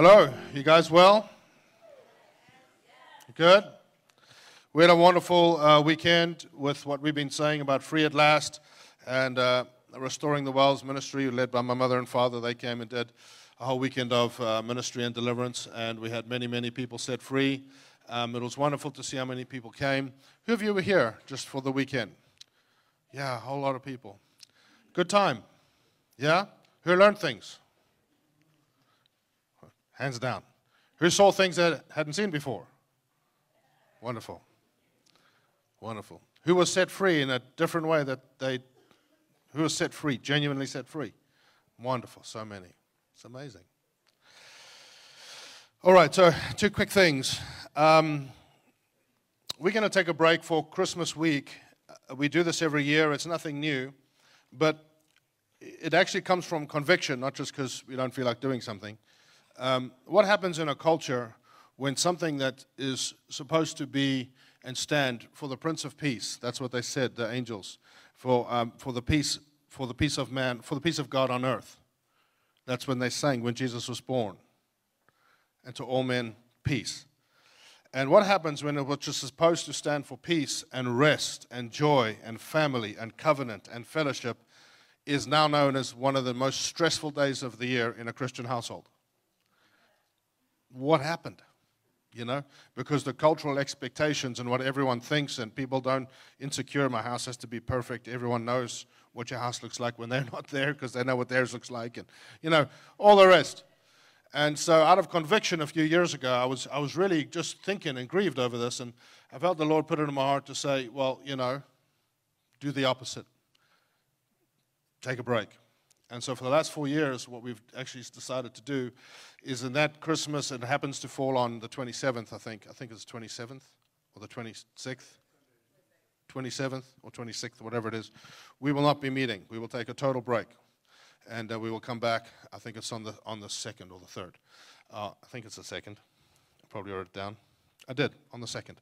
Hello, you guys well? Good? We had a wonderful uh, weekend with what we've been saying about Free at Last and uh, Restoring the Wells ministry, led by my mother and father. They came and did a whole weekend of uh, ministry and deliverance, and we had many, many people set free. Um, it was wonderful to see how many people came. Who of you were here just for the weekend? Yeah, a whole lot of people. Good time. Yeah? Who learned things? Hands down. Who saw things that hadn't seen before? Wonderful. Wonderful. Who was set free in a different way that they, who was set free, genuinely set free? Wonderful. So many. It's amazing. All right, so two quick things. Um, we're going to take a break for Christmas week. Uh, we do this every year, it's nothing new, but it actually comes from conviction, not just because we don't feel like doing something. Um, what happens in a culture when something that is supposed to be and stand for the Prince of Peace, that's what they said, the angels, for, um, for, the peace, for the peace of man, for the peace of God on earth. That's when they sang, when Jesus was born. And to all men, peace. And what happens when it was supposed to stand for peace and rest and joy and family and covenant and fellowship is now known as one of the most stressful days of the year in a Christian household? What happened? you know, because the cultural expectations and what everyone thinks, and people don't insecure. My house has to be perfect. Everyone knows what your house looks like when they're not there because they know what theirs looks like, and you know, all the rest. And so, out of conviction, a few years ago, I was I was really just thinking and grieved over this, and I felt the Lord put it in my heart to say, well, you know, do the opposite. Take a break. And so, for the last four years, what we've actually decided to do is in that Christmas, it happens to fall on the 27th, I think. I think it's 27th or the 26th. 27th or 26th, whatever it is, we will not be meeting. We will take a total break, and uh, we will come back. I think it's on the on the second or the third. Uh, I think it's the second. I probably wrote it down. I did on the second.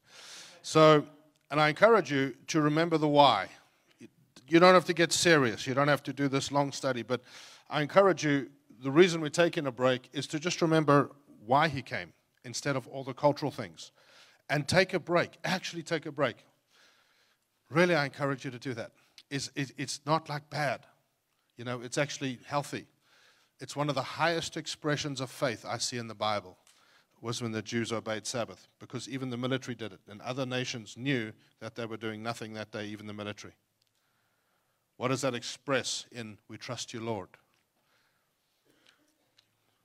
So, and I encourage you to remember the why you don't have to get serious. You don't have to do this long study. But I encourage you, the reason we're taking a break is to just remember why he came instead of all the cultural things. And take a break. Actually, take a break. Really, I encourage you to do that. It's, it's not like bad, you know, it's actually healthy. It's one of the highest expressions of faith I see in the Bible was when the Jews obeyed Sabbath, because even the military did it, and other nations knew that they were doing nothing that day, even the military. What does that express in we trust you, Lord?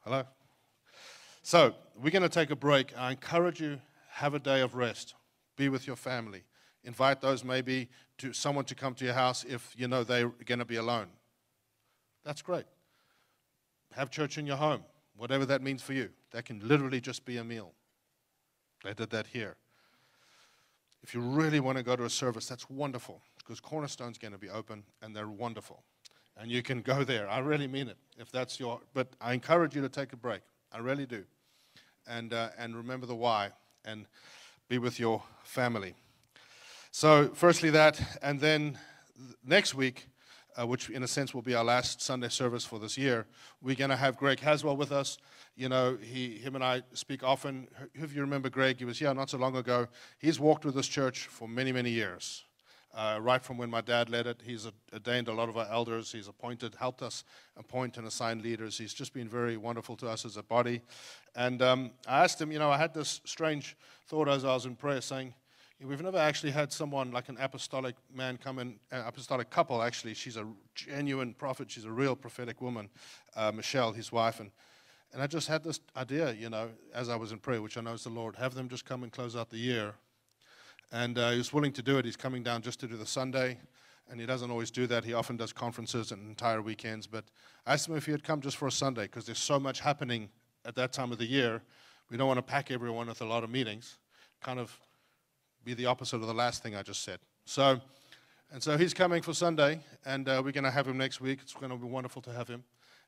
Hello? So, we're going to take a break. I encourage you, have a day of rest. Be with your family. Invite those maybe to someone to come to your house if you know they're going to be alone. That's great. Have church in your home, whatever that means for you. That can literally just be a meal. They did that here. If you really want to go to a service, that's wonderful because Cornerstone's going to be open and they're wonderful. And you can go there. I really mean it. If that's your, but I encourage you to take a break. I really do. And, uh, and remember the why and be with your family. So, firstly, that, and then next week, uh, which in a sense will be our last Sunday service for this year, we're going to have Greg Haswell with us. You know, he, him and I speak often. If you remember Greg, he was here not so long ago. He's walked with this church for many, many years uh, right from when my dad led it. He's ordained a lot of our elders. He's appointed, helped us appoint and assign leaders. He's just been very wonderful to us as a body. And um, I asked him, you know, I had this strange thought as I was in prayer saying, We've never actually had someone like an apostolic man come in, an apostolic couple actually. She's a genuine prophet, she's a real prophetic woman, uh, Michelle, his wife. And, and I just had this idea, you know, as I was in prayer, which I know is the Lord, have them just come and close out the year and uh, willing to do it. He's coming down just to do the Sunday, and he doesn't always do that. He often does conferences and entire weekends. But I asked him if he had come just for a Sunday because there's so much happening at that time of the year. We don't want to pack everyone with a lot of meetings. Kind of be the opposite of the last thing I just said. So, and so he's coming for Sunday, and uh, we're going to have him next week. It's going to be wonderful to have him.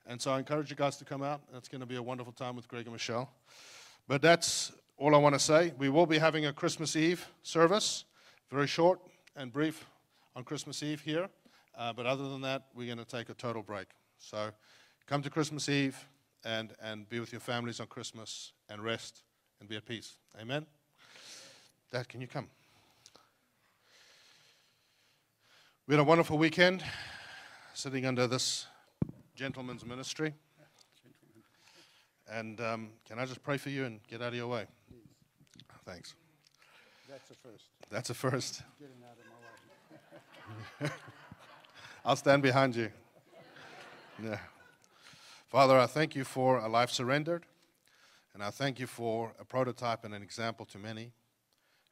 And so I encourage you guys to come out. It's going to be a wonderful time with Greg and Michelle. But that's all I want to say. We will be having a Christmas Eve service, very short and brief on Christmas Eve here. Uh, but other than that, we're going to take a total break. So come to Christmas Eve and, and be with your families on Christmas and rest and be at peace. Amen? Dad, can you come? We had a wonderful weekend sitting under this gentleman's ministry. And um, can I just pray for you and get out of your way? Please. Thanks. That's a first. That's a first. Getting out of my way. I'll stand behind you. Yeah. Father, I thank you for a life surrendered, and I thank you for a prototype and an example to many,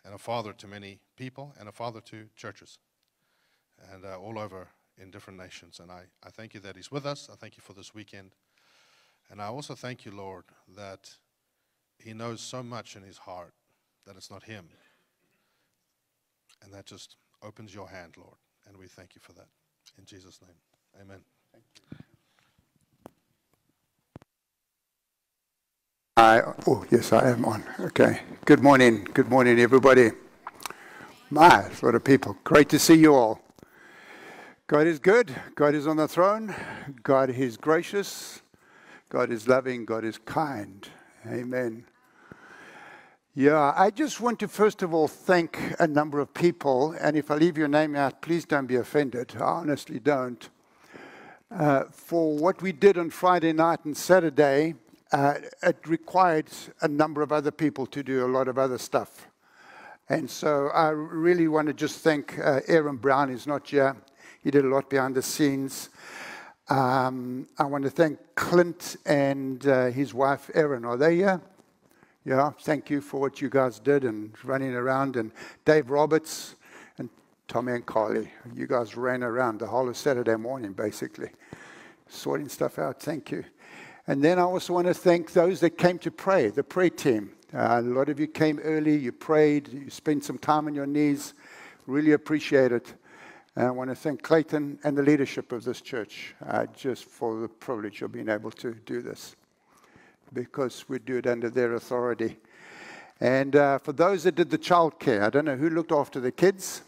and a father to many people, and a father to churches, and uh, all over in different nations. And I, I thank you that he's with us. I thank you for this weekend. And I also thank you, Lord, that he knows so much in his heart that it's not him. And that just opens your hand, Lord. And we thank you for that. In Jesus' name, amen. I, oh, yes, I am on. Okay. Good morning. Good morning, everybody. My, a lot of people. Great to see you all. God is good. God is on the throne. God is gracious. God is loving. God is kind. Amen. Yeah, I just want to first of all thank a number of people, and if I leave your name out, please don't be offended. I honestly don't. Uh, for what we did on Friday night and Saturday, uh, it required a number of other people to do a lot of other stuff. And so I really want to just thank uh, Aaron Brown, he's not here. He did a lot behind the scenes. Um, I want to thank Clint and uh, his wife, Erin. Are they here? Yeah, thank you for what you guys did and running around. And Dave Roberts and Tommy and Carly, you guys ran around the whole of Saturday morning, basically, sorting stuff out. Thank you. And then I also want to thank those that came to pray, the prayer team. Uh, a lot of you came early, you prayed, you spent some time on your knees. Really appreciate it. And I want to thank Clayton and the leadership of this church uh, just for the privilege of being able to do this because we do it under their authority. And uh, for those that did the childcare, I don't know who looked after the kids.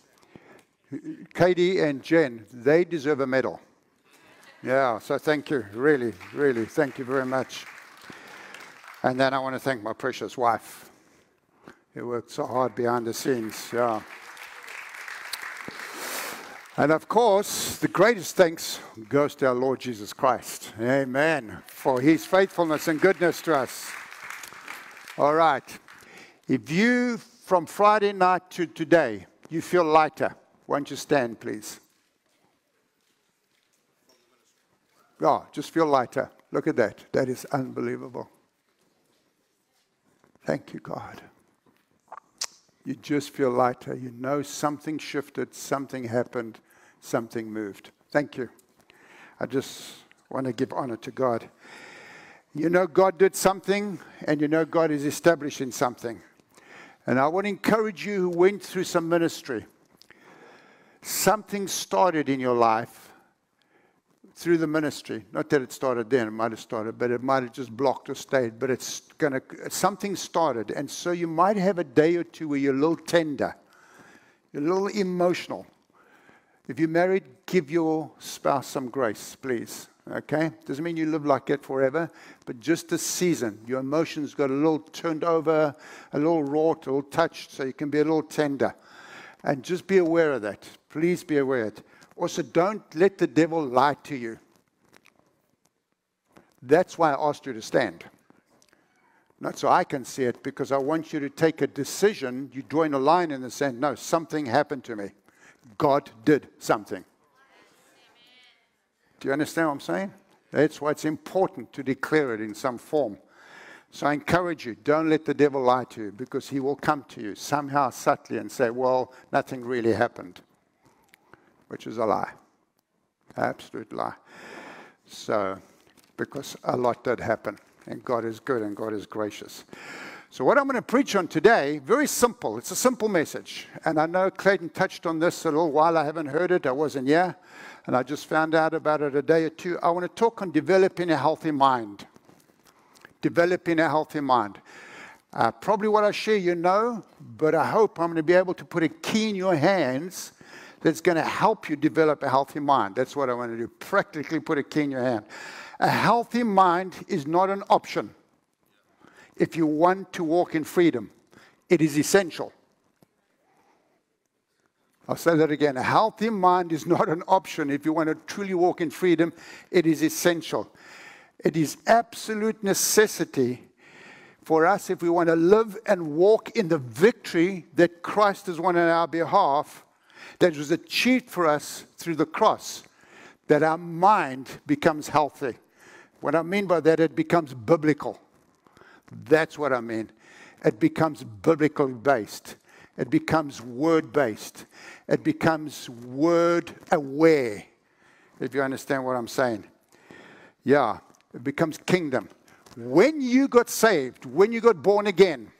Katie and Jen, they deserve a medal. Yeah, so thank you, really, really, thank you very much. And then I want to thank my precious wife, who worked so hard behind the scenes. Yeah. And of course, the greatest thanks goes to our Lord Jesus Christ. Amen. For his faithfulness and goodness to us. All right. If you, from Friday night to today, you feel lighter, won't you stand, please? Oh, just feel lighter. Look at that. That is unbelievable. Thank you, God. You just feel lighter. You know something shifted, something happened, something moved. Thank you. I just want to give honor to God. You know God did something, and you know God is establishing something. And I want to encourage you who went through some ministry. Something started in your life through the ministry. Not that it started then, it might have started, but it might have just blocked or stayed. But it's going to, something started. And so you might have a day or two where you're a little tender, you're a little emotional. If you're married, give your spouse some grace, please. Okay? Doesn't mean you live like it forever, but just a season. Your emotions got a little turned over, a little wrought, a little touched, so you can be a little tender. And just be aware of that. Please be aware of it. Also, don't let the devil lie to you. That's why I asked you to stand. Not so I can see it, because I want you to take a decision. You join a line in the sand. No, something happened to me. God did something. Do you understand what I'm saying? That's why it's important to declare it in some form. So I encourage you, don't let the devil lie to you because he will come to you somehow subtly and say, well, nothing really happened which is a lie. Absolute lie. So, because a lot did happen, and God is good and God is gracious. So, what I'm going to preach on today, very simple. It's a simple message. And I know Clayton touched on this a little while. I haven't heard it. I wasn't here. And I just found out about it a day or two. I want to talk on developing a healthy mind. Developing a healthy mind. Uh, probably what I share you know, but I hope I'm going to be able to put a key in your hands that's going to help you develop a healthy mind. That's what I want to do. Practically put a key in your hand. A healthy mind is not an option if you want to walk in freedom, it is essential. I'll say that again. A healthy mind is not an option. If you want to truly walk in freedom, it is essential. It is absolute necessity for us if we want to live and walk in the victory that Christ has won on our behalf, that was achieved for us through the cross, that our mind becomes healthy. What I mean by that, it becomes biblical. That's what I mean. It becomes biblical based. It becomes word based. It becomes word aware, if you understand what I'm saying. Yeah, it becomes kingdom. When you got saved, when you got born again,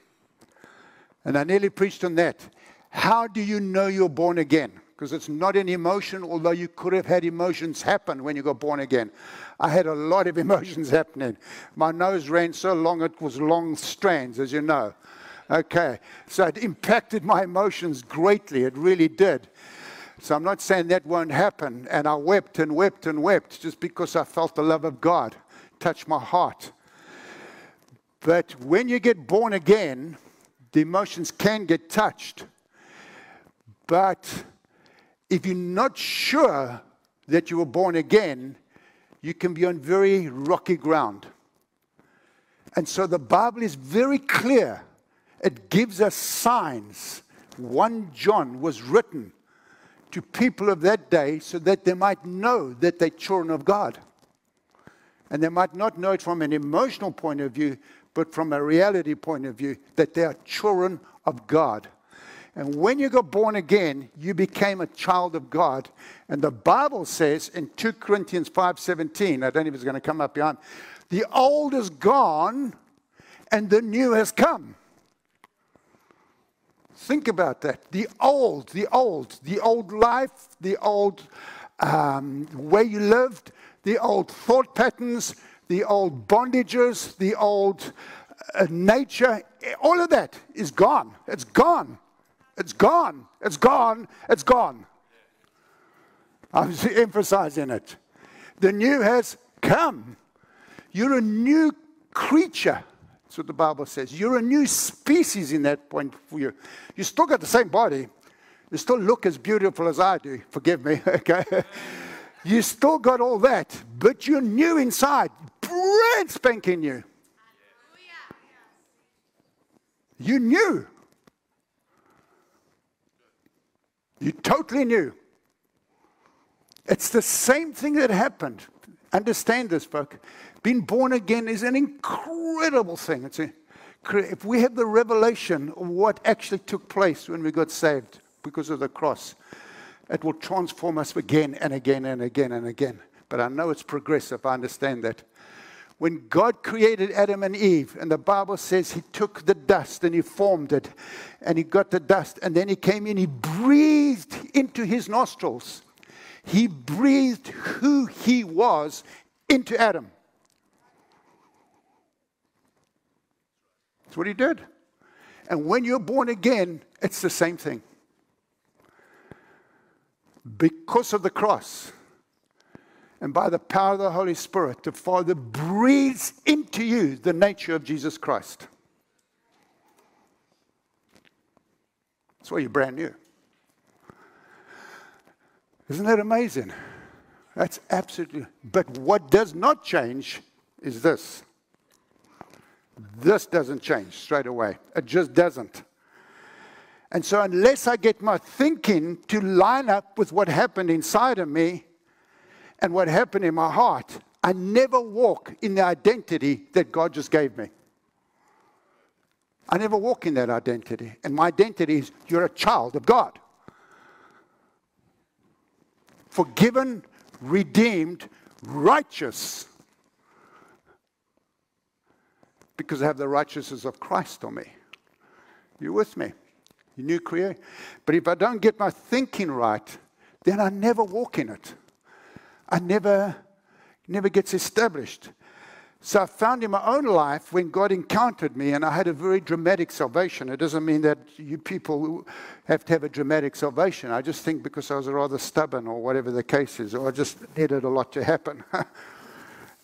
and I nearly preached on that, how do you know you're born again? Because it's not an emotion, although you could have had emotions happen when you got born again. I had a lot of emotions happening. My nose ran so long, it was long strands, as you know. Okay, so it impacted my emotions greatly. It really did. So I'm not saying that won't happen. And I wept and wept and wept just because I felt the love of God touch my heart. But when you get born again, the emotions can get touched. But if you're not sure that you were born again, you can be on very rocky ground. And so the Bible is very clear it gives us signs. 1 John was written to people of that day so that they might know that they're children of God. And they might not know it from an emotional point of view, but from a reality point of view, that they are children of God. And when you got born again, you became a child of God. And the Bible says in 2 Corinthians 5:17, I don't know if it's going to come up behind, the old is gone and the new has come. Think about that. The old, the old, the old life, the old um, way you lived, the old thought patterns, the old bondages, the old uh, nature, all of that is gone. It's gone. It's gone. It's gone. It's gone. I'm emphasizing it. The new has come. You're a new creature. That's what the Bible says. You're a new species in that point for you. You still got the same body. You still look as beautiful as I do. Forgive me, okay? you still got all that, but you're new inside. Brand spanking new. You new. You totally new. It's the same thing that happened. Understand this, folks. Being born again is an incredible thing. It's a, if we have the revelation of what actually took place when we got saved because of the cross, it will transform us again and again and again and again. But I know it's progressive. I understand that. When God created Adam and Eve, and the Bible says he took the dust and he formed it, and he got the dust, and then he came in, he breathed into his nostrils. He breathed who he was into Adam. That's what he did. And when you're born again, it's the same thing. Because of the cross and by the power of the Holy Spirit, the Father breathes into you the nature of Jesus Christ. That's why you're brand new. Isn't that amazing? That's absolutely. But what does not change is this this doesn't change straight away. It just doesn't. And so, unless I get my thinking to line up with what happened inside of me and what happened in my heart, I never walk in the identity that God just gave me. I never walk in that identity. And my identity is you're a child of God. Forgiven, redeemed, righteous because I have the righteousness of Christ on me. You with me? You new creation. But if I don't get my thinking right, then I never walk in it. I never, never gets established. So I found in my own life when God encountered me, and I had a very dramatic salvation. It doesn't mean that you people have to have a dramatic salvation. I just think because I was rather stubborn or whatever the case is, or I just needed a lot to happen.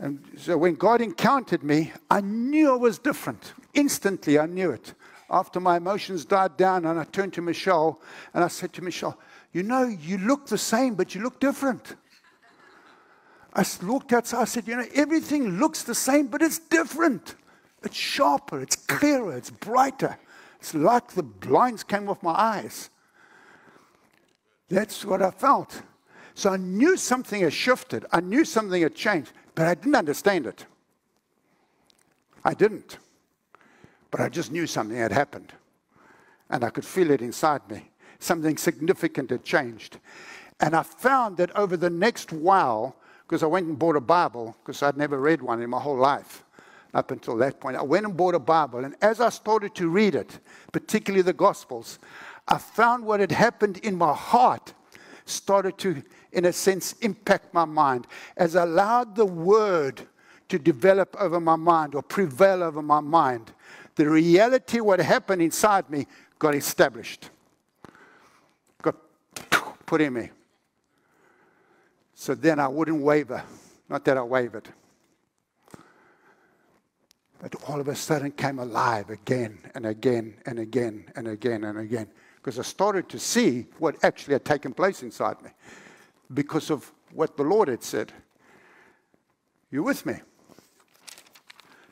And so when God encountered me, I knew I was different. Instantly, I knew it. After my emotions died down, and I turned to Michelle and I said to Michelle, You know, you look the same, but you look different. I looked outside, I said, You know, everything looks the same, but it's different. It's sharper, it's clearer, it's brighter. It's like the blinds came off my eyes. That's what I felt. So I knew something had shifted. I knew something had changed, but I didn't understand it. I didn't. But I just knew something had happened. And I could feel it inside me. Something significant had changed. And I found that over the next while, because I went and bought a Bible, because I'd never read one in my whole life up until that point. I went and bought a Bible, and as I started to read it, particularly the Gospels, I found what had happened in my heart started to, in a sense, impact my mind. As I allowed the Word to develop over my mind or prevail over my mind, the reality, what happened inside me, got established, got put in me. So then I wouldn't waver. Not that I wavered. But all of a sudden came alive again and again and again and again and again. Because I started to see what actually had taken place inside me because of what the Lord had said. You with me?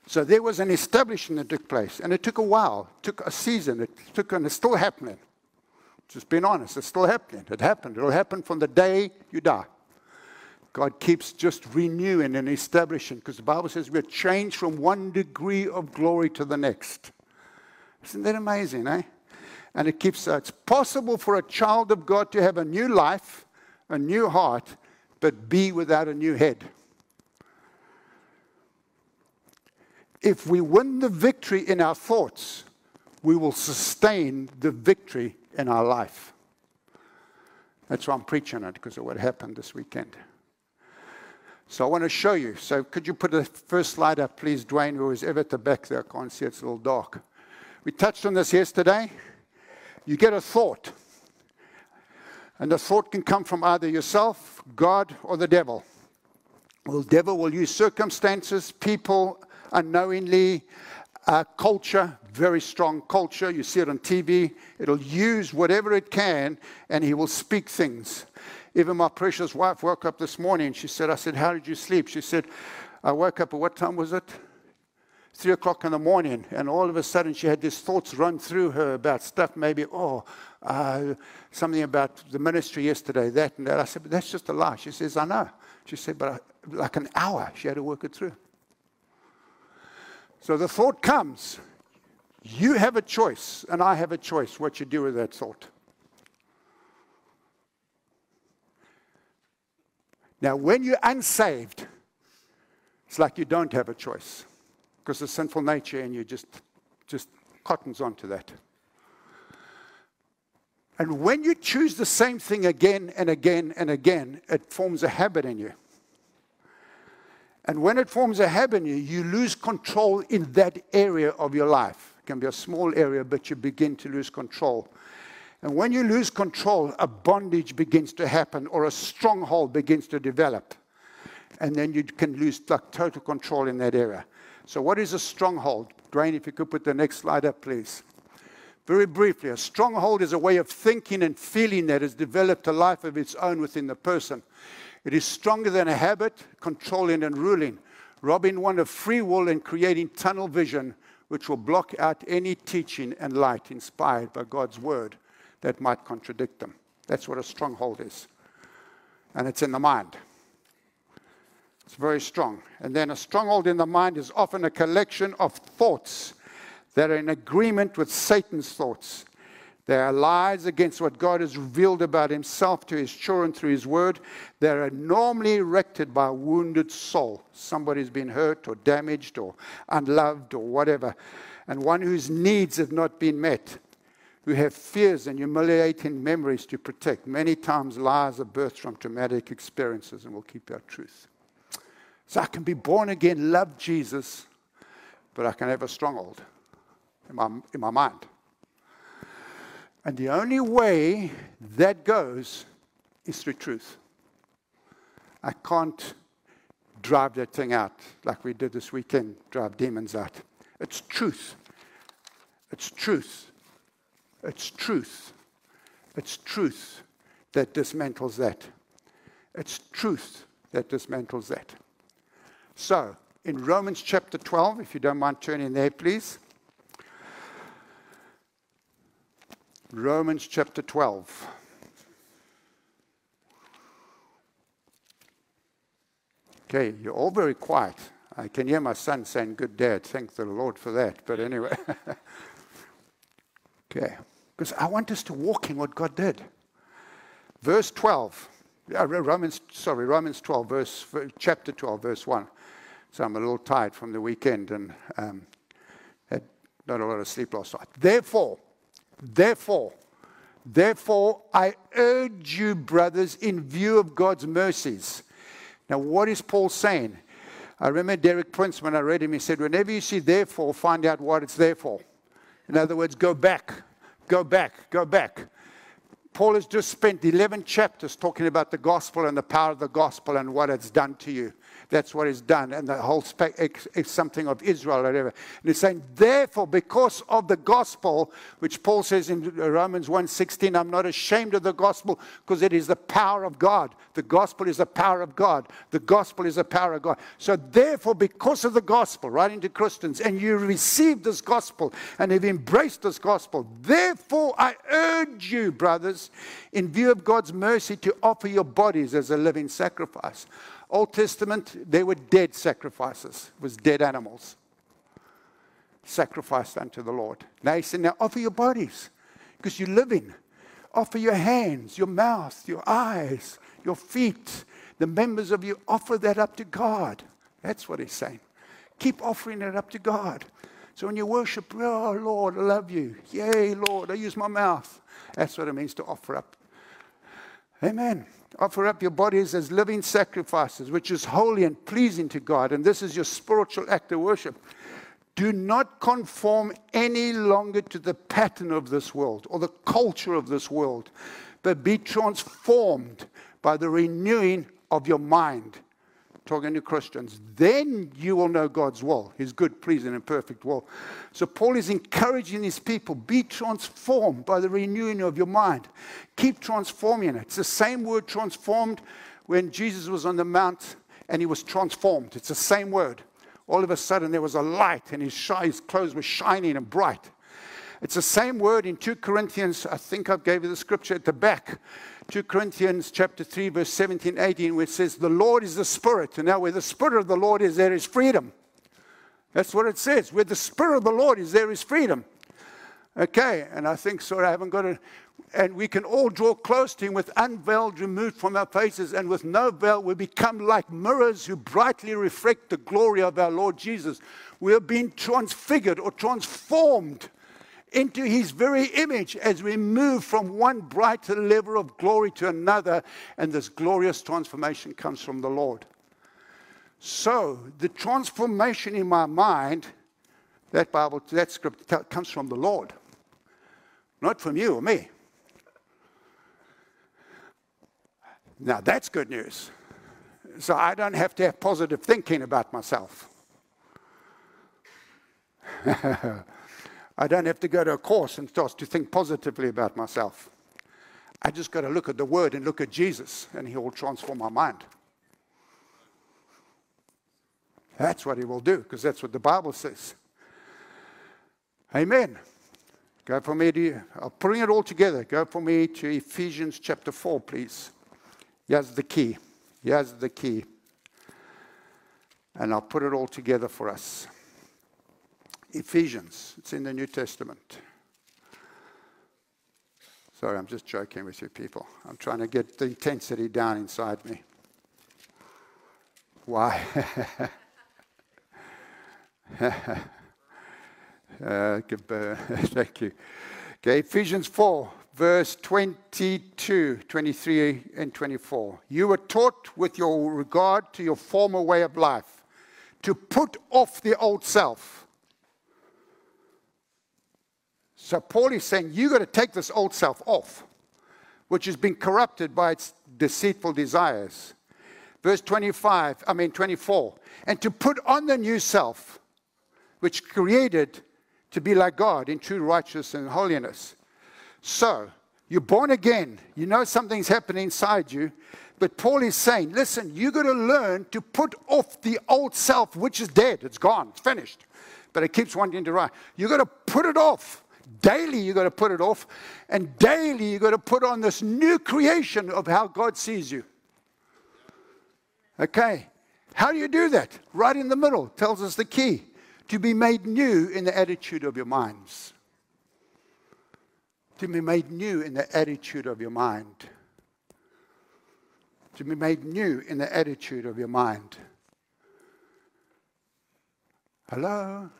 So there was an establishment that took place, and it took a while, it took a season, it took, and it's still happening. Just being honest, it's still happening. It happened. It'll happen from the day you die. God keeps just renewing and establishing because the Bible says we're changed from one degree of glory to the next. Isn't that amazing, eh? And it keeps, uh, it's possible for a child of God to have a new life, a new heart, but be without a new head. if we win the victory in our thoughts, we will sustain the victory in our life. That's why I'm preaching it, because of what happened this weekend. So I want to show you. So could you put the first slide up, please, Dwayne, who is ever at the back there? I can't see, it's a little dark. We touched on this yesterday. You get a thought. And the thought can come from either yourself, God, or the devil. Well, the devil will use circumstances, people, unknowingly. Uh, culture, very strong culture. You see it on TV. It'll use whatever it can, and he will speak things. Even my precious wife woke up this morning. She said, I said, How did you sleep? She said, I woke up at what time was it? Three o'clock in the morning, and all of a sudden she had these thoughts run through her about stuff, maybe, oh, uh, something about the ministry yesterday, that and that. I said, But that's just a lie. She says, I know. She said, But I, like an hour, she had to work it through. So the thought comes. You have a choice, and I have a choice what you do with that thought. Now, when you're unsaved, it's like you don't have a choice because the sinful nature in you just, just cottons onto that. And when you choose the same thing again and again and again, it forms a habit in you. And when it forms a habit in you, you lose control in that area of your life. It can be a small area, but you begin to lose control. And when you lose control, a bondage begins to happen or a stronghold begins to develop. And then you can lose like, total control in that area. So, what is a stronghold? Dwayne, if you could put the next slide up, please. Very briefly, a stronghold is a way of thinking and feeling that has developed a life of its own within the person. It is stronger than a habit, controlling and ruling, robbing one of free will and creating tunnel vision, which will block out any teaching and light inspired by God's word that might contradict them. That's what a stronghold is. And it's in the mind. It's very strong. And then a stronghold in the mind is often a collection of thoughts that are in agreement with Satan's thoughts they are lies against what God has revealed about himself to his children through his word. They are normally erected by a wounded soul. Somebody's been hurt or damaged or unloved or whatever. And one whose needs have not been met, who have fears and humiliating memories to protect. Many times lies are birthed from traumatic experiences and will keep our truth. So I can be born again, love Jesus, but I can have a stronghold in my, in my mind. And the only way that goes is through truth. I can't drive that thing out, like we did this weekend, drive demons out. It's truth. It's truth. It's truth. It's truth that dismantles that. It's truth that dismantles that. So, in Romans chapter 12, if you don't mind turning there, please. Romans chapter 12. Okay, you're all very quiet. I can hear my son saying, Good dad. Thank the Lord for that. But anyway. okay. Because I want us to walk in what God did. Verse 12. Yeah, Romans, sorry, Romans 12, verse, chapter 12, verse 1. So I'm a little tired from the weekend and um, had not a lot of sleep last night. Therefore, therefore, therefore, I urge you, brothers, in view of God's mercies. Now, what is Paul saying? I remember Derek Prince, when I read him, he said, Whenever you see therefore, find out what it's there for. In other words, go back, go back, go back. Paul has just spent 11 chapters talking about the gospel and the power of the gospel and what it's done to you. That's what is done. And the whole is something of Israel or whatever. And he's saying, therefore, because of the gospel, which Paul says in Romans 1.16, I'm not ashamed of the gospel because it is the power of God. The gospel is the power of God. The gospel is the power of God. So therefore, because of the gospel, writing to Christians, and you received this gospel and have embraced this gospel, therefore I urge you, brothers, in view of God's mercy, to offer your bodies as a living sacrifice. Old Testament, they were dead sacrifices. It was dead animals sacrificed unto the Lord. Now he said, now offer your bodies because you're living. Offer your hands, your mouth, your eyes, your feet, the members of you, offer that up to God. That's what he's saying. Keep offering it up to God. So when you worship, oh Lord, I love you. Yay, Lord, I use my mouth. That's what it means to offer up. Amen. Offer up your bodies as living sacrifices, which is holy and pleasing to God. And this is your spiritual act of worship. Do not conform any longer to the pattern of this world or the culture of this world, but be transformed by the renewing of your mind talking to Christians, then you will know God's will, his good, pleasing, and perfect will. So Paul is encouraging these people be transformed by the renewing of your mind. Keep transforming it. It's the same word transformed when Jesus was on the mount and he was transformed. It's the same word. All of a sudden there was a light and his, his clothes were shining and bright. It's the same word in 2 Corinthians. I think I gave you the scripture at the back. 2 Corinthians chapter 3, verse 17, 18, where it says, The Lord is the Spirit. And now where the Spirit of the Lord is, there is freedom. That's what it says. Where the Spirit of the Lord is, there is freedom. Okay, and I think, sorry, I haven't got it. And we can all draw close to Him with unveiled removed from our faces, and with no veil, we become like mirrors who brightly reflect the glory of our Lord Jesus. We are being transfigured or transformed into his very image as we move from one brighter level of glory to another, and this glorious transformation comes from the Lord. So, the transformation in my mind, that Bible, that script comes from the Lord, not from you or me. Now, that's good news. So, I don't have to have positive thinking about myself. I don't have to go to a course and start to think positively about myself. I just got to look at the Word and look at Jesus, and He will transform my mind. That's what He will do, because that's what the Bible says. Amen. Go for me to, I'll bring it all together. Go for me to Ephesians chapter 4, please. Here's the key. Here's the key. And I'll put it all together for us. Ephesians, it's in the New Testament. Sorry, I'm just joking with you people. I'm trying to get the intensity down inside me. Why? uh, thank you. Okay, Ephesians 4, verse 22, 23, and 24. You were taught with your regard to your former way of life to put off the old self so Paul is saying you've got to take this old self off, which has been corrupted by its deceitful desires. Verse 25, I mean 24. And to put on the new self, which created to be like God in true righteousness and holiness. So, you're born again. You know something's happening inside you. But Paul is saying, listen, you've got to learn to put off the old self, which is dead. It's gone. It's finished. But it keeps wanting to rise. You've got to put it off. Daily, you've got to put it off. And daily, you've got to put on this new creation of how God sees you. Okay. How do you do that? Right in the middle tells us the key to be made new in the attitude of your minds. To be made new in the attitude of your mind. To be made new in the attitude of your mind. Hello?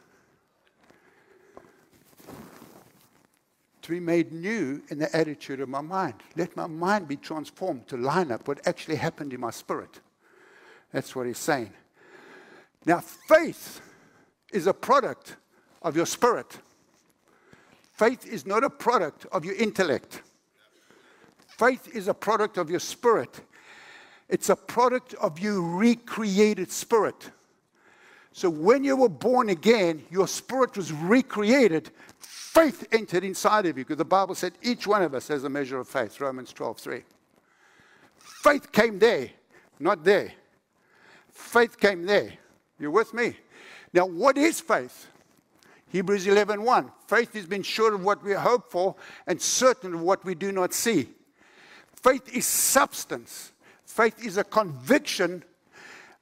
To be made new in the attitude of my mind. Let my mind be transformed to line up what actually happened in my spirit. That's what he's saying. Now, faith is a product of your spirit. Faith is not a product of your intellect. Faith is a product of your spirit. It's a product of your recreated spirit. So when you were born again, your spirit was recreated. Faith entered inside of you because the Bible said each one of us has a measure of faith, Romans 12 3. Faith came there, not there. Faith came there. You're with me? Now, what is faith? Hebrews 11:1. 1. Faith is being sure of what we hope for and certain of what we do not see. Faith is substance. Faith is a conviction.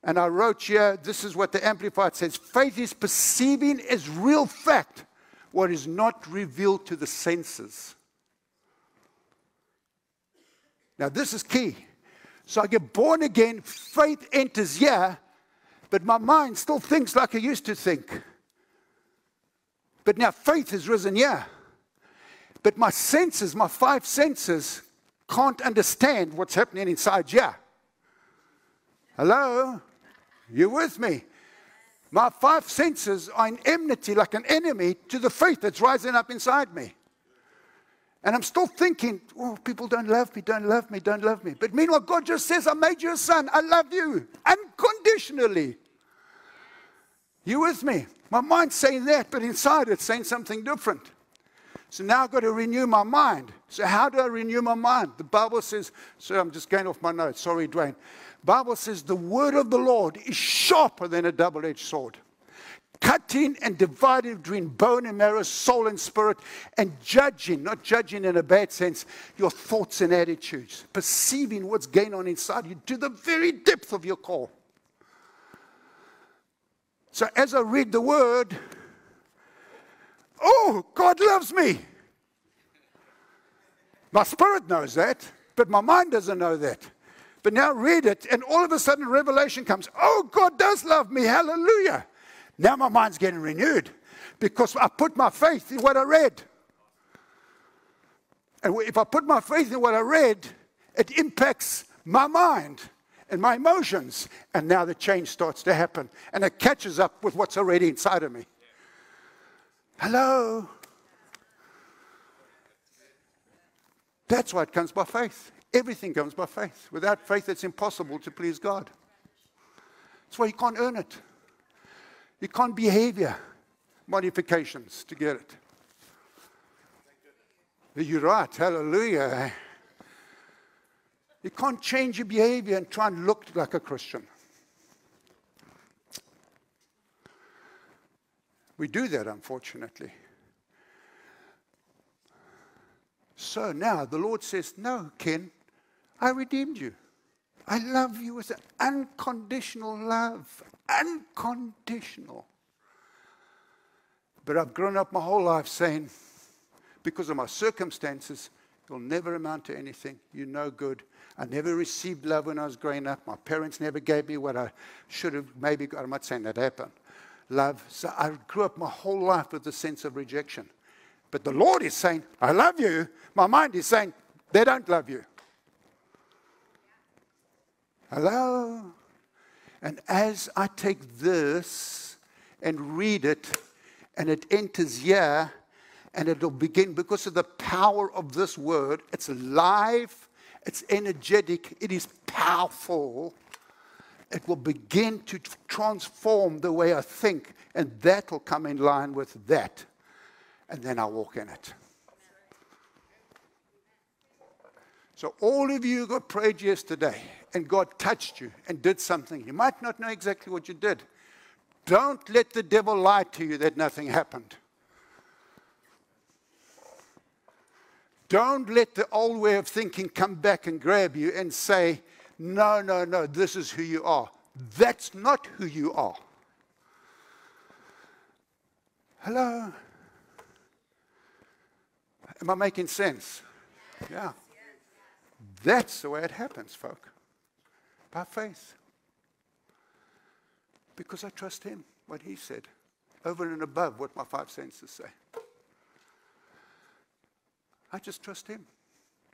And I wrote here, this is what the Amplified says faith is perceiving as real fact what is not revealed to the senses. Now, this is key. So I get born again, faith enters yeah, but my mind still thinks like I used to think. But now faith has risen yeah. But my senses, my five senses, can't understand what's happening inside yeah. Hello? You with me? My five senses are in enmity like an enemy to the faith that's rising up inside me. And I'm still thinking, oh, people don't love me, don't love me, don't love me. But meanwhile, God just says, I made you a son. I love you unconditionally. You with me? My mind's saying that, but inside it's saying something different. So now I've got to renew my mind. So how do I renew my mind? The Bible says, so I'm just going off my notes. Sorry, Dwayne. Bible says the word of the Lord is sharper than a double-edged sword cutting and dividing between bone and marrow, soul and spirit, and judging, not judging in a bad sense, your thoughts and attitudes, perceiving what's going on inside you to the very depth of your core. So as I read the word, oh, God loves me. My spirit knows that, but my mind doesn't know that. But now read it, and all of a sudden revelation comes. Oh, God does love me. Hallelujah. Now my mind's getting renewed because I put my faith in what I read. And if I put my faith in what I read, it impacts my mind and my emotions. And now the change starts to happen. And it catches up with what's already inside of me. Hello? That's why it comes by faith. Everything comes by faith. Without faith, it's impossible to please God. That's why you can't earn it. You can't behavior modifications to get it. You're right. Hallelujah. You can't change your behavior and try and look like a Christian. We do that, unfortunately. So now the Lord says, No, Ken, I redeemed you. I love you with an unconditional love unconditional. But I've grown up my whole life saying, because of my circumstances, you'll never amount to anything. You're no good. I never received love when I was growing up. My parents never gave me what I should have maybe got. I'm not saying that happened. Love. So I grew up my whole life with a sense of rejection. But the Lord is saying, I love you. My mind is saying, they don't love you. Hello? And as I take this and read it, and it enters here, and it'll begin because of the power of this word. It's alive, it's energetic, it is powerful. it will begin to transform the way I think, and that will come in line with that. And then I'll walk in it. So, all of you got prayed yesterday, and God touched you and did something. You might not know exactly what you did. Don't let the devil lie to you that nothing happened. Don't let the old way of thinking come back and grab you and say, no, no, no, this is who you are. That's not who you are. Hello? Am I making sense? Yeah. That's the way it happens, folk. By faith. Because I trust Him, what He said, over and above what my five senses say. I just trust Him.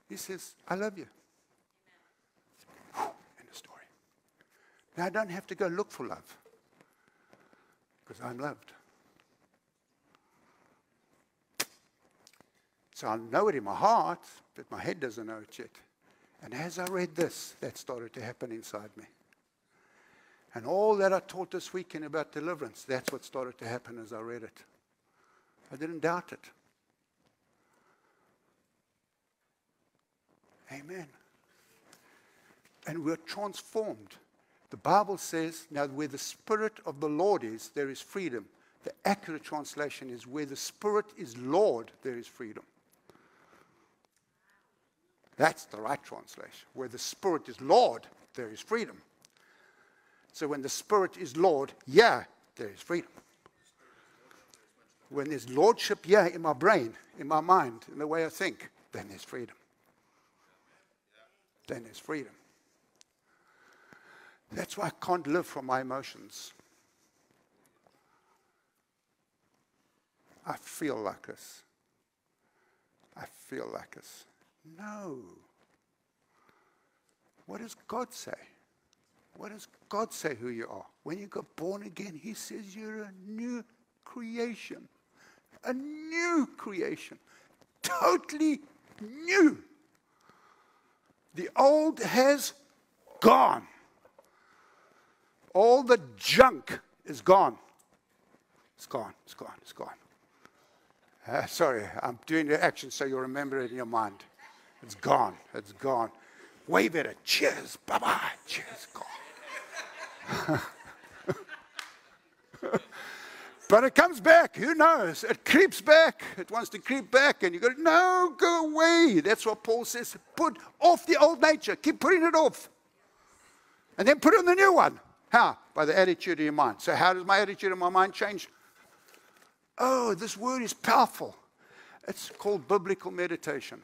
He says, I love you. End of story. Now I don't have to go look for love because I'm loved. So I know it in my heart, but my head doesn't know it yet. And as I read this, that started to happen inside me. And all that I taught this weekend about deliverance, that's what started to happen as I read it. I didn't doubt it. Amen. And we're transformed the Bible says, now where the Spirit of the Lord is, there is freedom. The accurate translation is, where the Spirit is Lord, there is freedom. That's the right translation. Where the Spirit is Lord, there is freedom. So when the Spirit is Lord, yeah, there is freedom. When there's Lordship, yeah, in my brain, in my mind, in the way I think, then there's freedom. Then there's freedom. That's why I can't live from my emotions. I feel like this. I feel like this. No. What does God say? What does God say who you are? When you got born again, He says you're a new creation. A new creation. Totally new. The old has gone. All the junk is gone. It's gone, it's gone, it's gone. Uh, sorry, I'm doing the action so you'll remember it in your mind. It's gone, it's gone. Wave it. Cheers, bye bye. Cheers, gone. but it comes back. Who knows? It creeps back. It wants to creep back, and you go, no, go away. That's what Paul says. Put off the old nature. Keep putting it off. And then put on the new one. How? By the attitude of your mind. So, how does my attitude of my mind change? Oh, this word is powerful. It's called biblical meditation.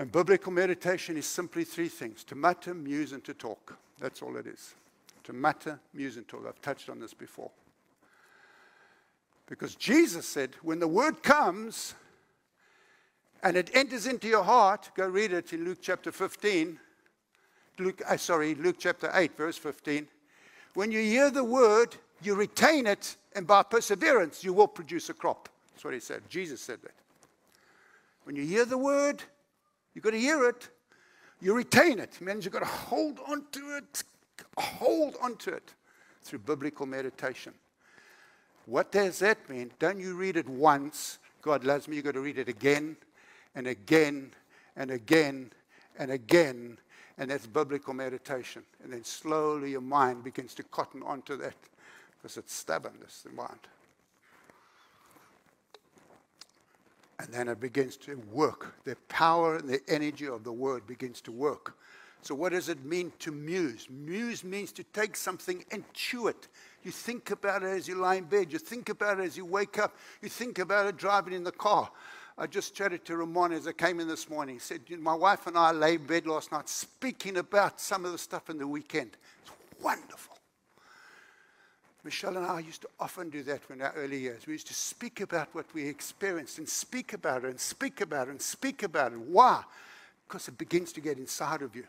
And biblical meditation is simply three things to mutter, muse, and to talk. That's all it is. To mutter, muse, and talk. I've touched on this before. Because Jesus said, when the word comes and it enters into your heart, go read it in Luke chapter 15 Luke, uh, sorry, Luke chapter 8, verse 15. When you hear the word, you retain it, and by perseverance, you will produce a crop. That's what he said. Jesus said that. When you hear the word, you've got to hear it. You retain it. it means you've got to hold on to it, hold on to it through biblical meditation. What does that mean? Don't you read it once, God loves me, you've got to read it again and again and again and again and that's biblical meditation. And then slowly your mind begins to cotton onto that because it's stubborn, this mind. And then it begins to work. The power and the energy of the word begins to work. So, what does it mean to muse? Muse means to take something and chew it. You think about it as you lie in bed. You think about it as you wake up. You think about it driving in the car. I just chatted to Ramon as I came in this morning. He said, My wife and I lay in bed last night speaking about some of the stuff in the weekend. It's wonderful. Michelle and I used to often do that in our early years. We used to speak about what we experienced and speak about it and speak about it and speak about it. Why? Because it begins to get inside of you.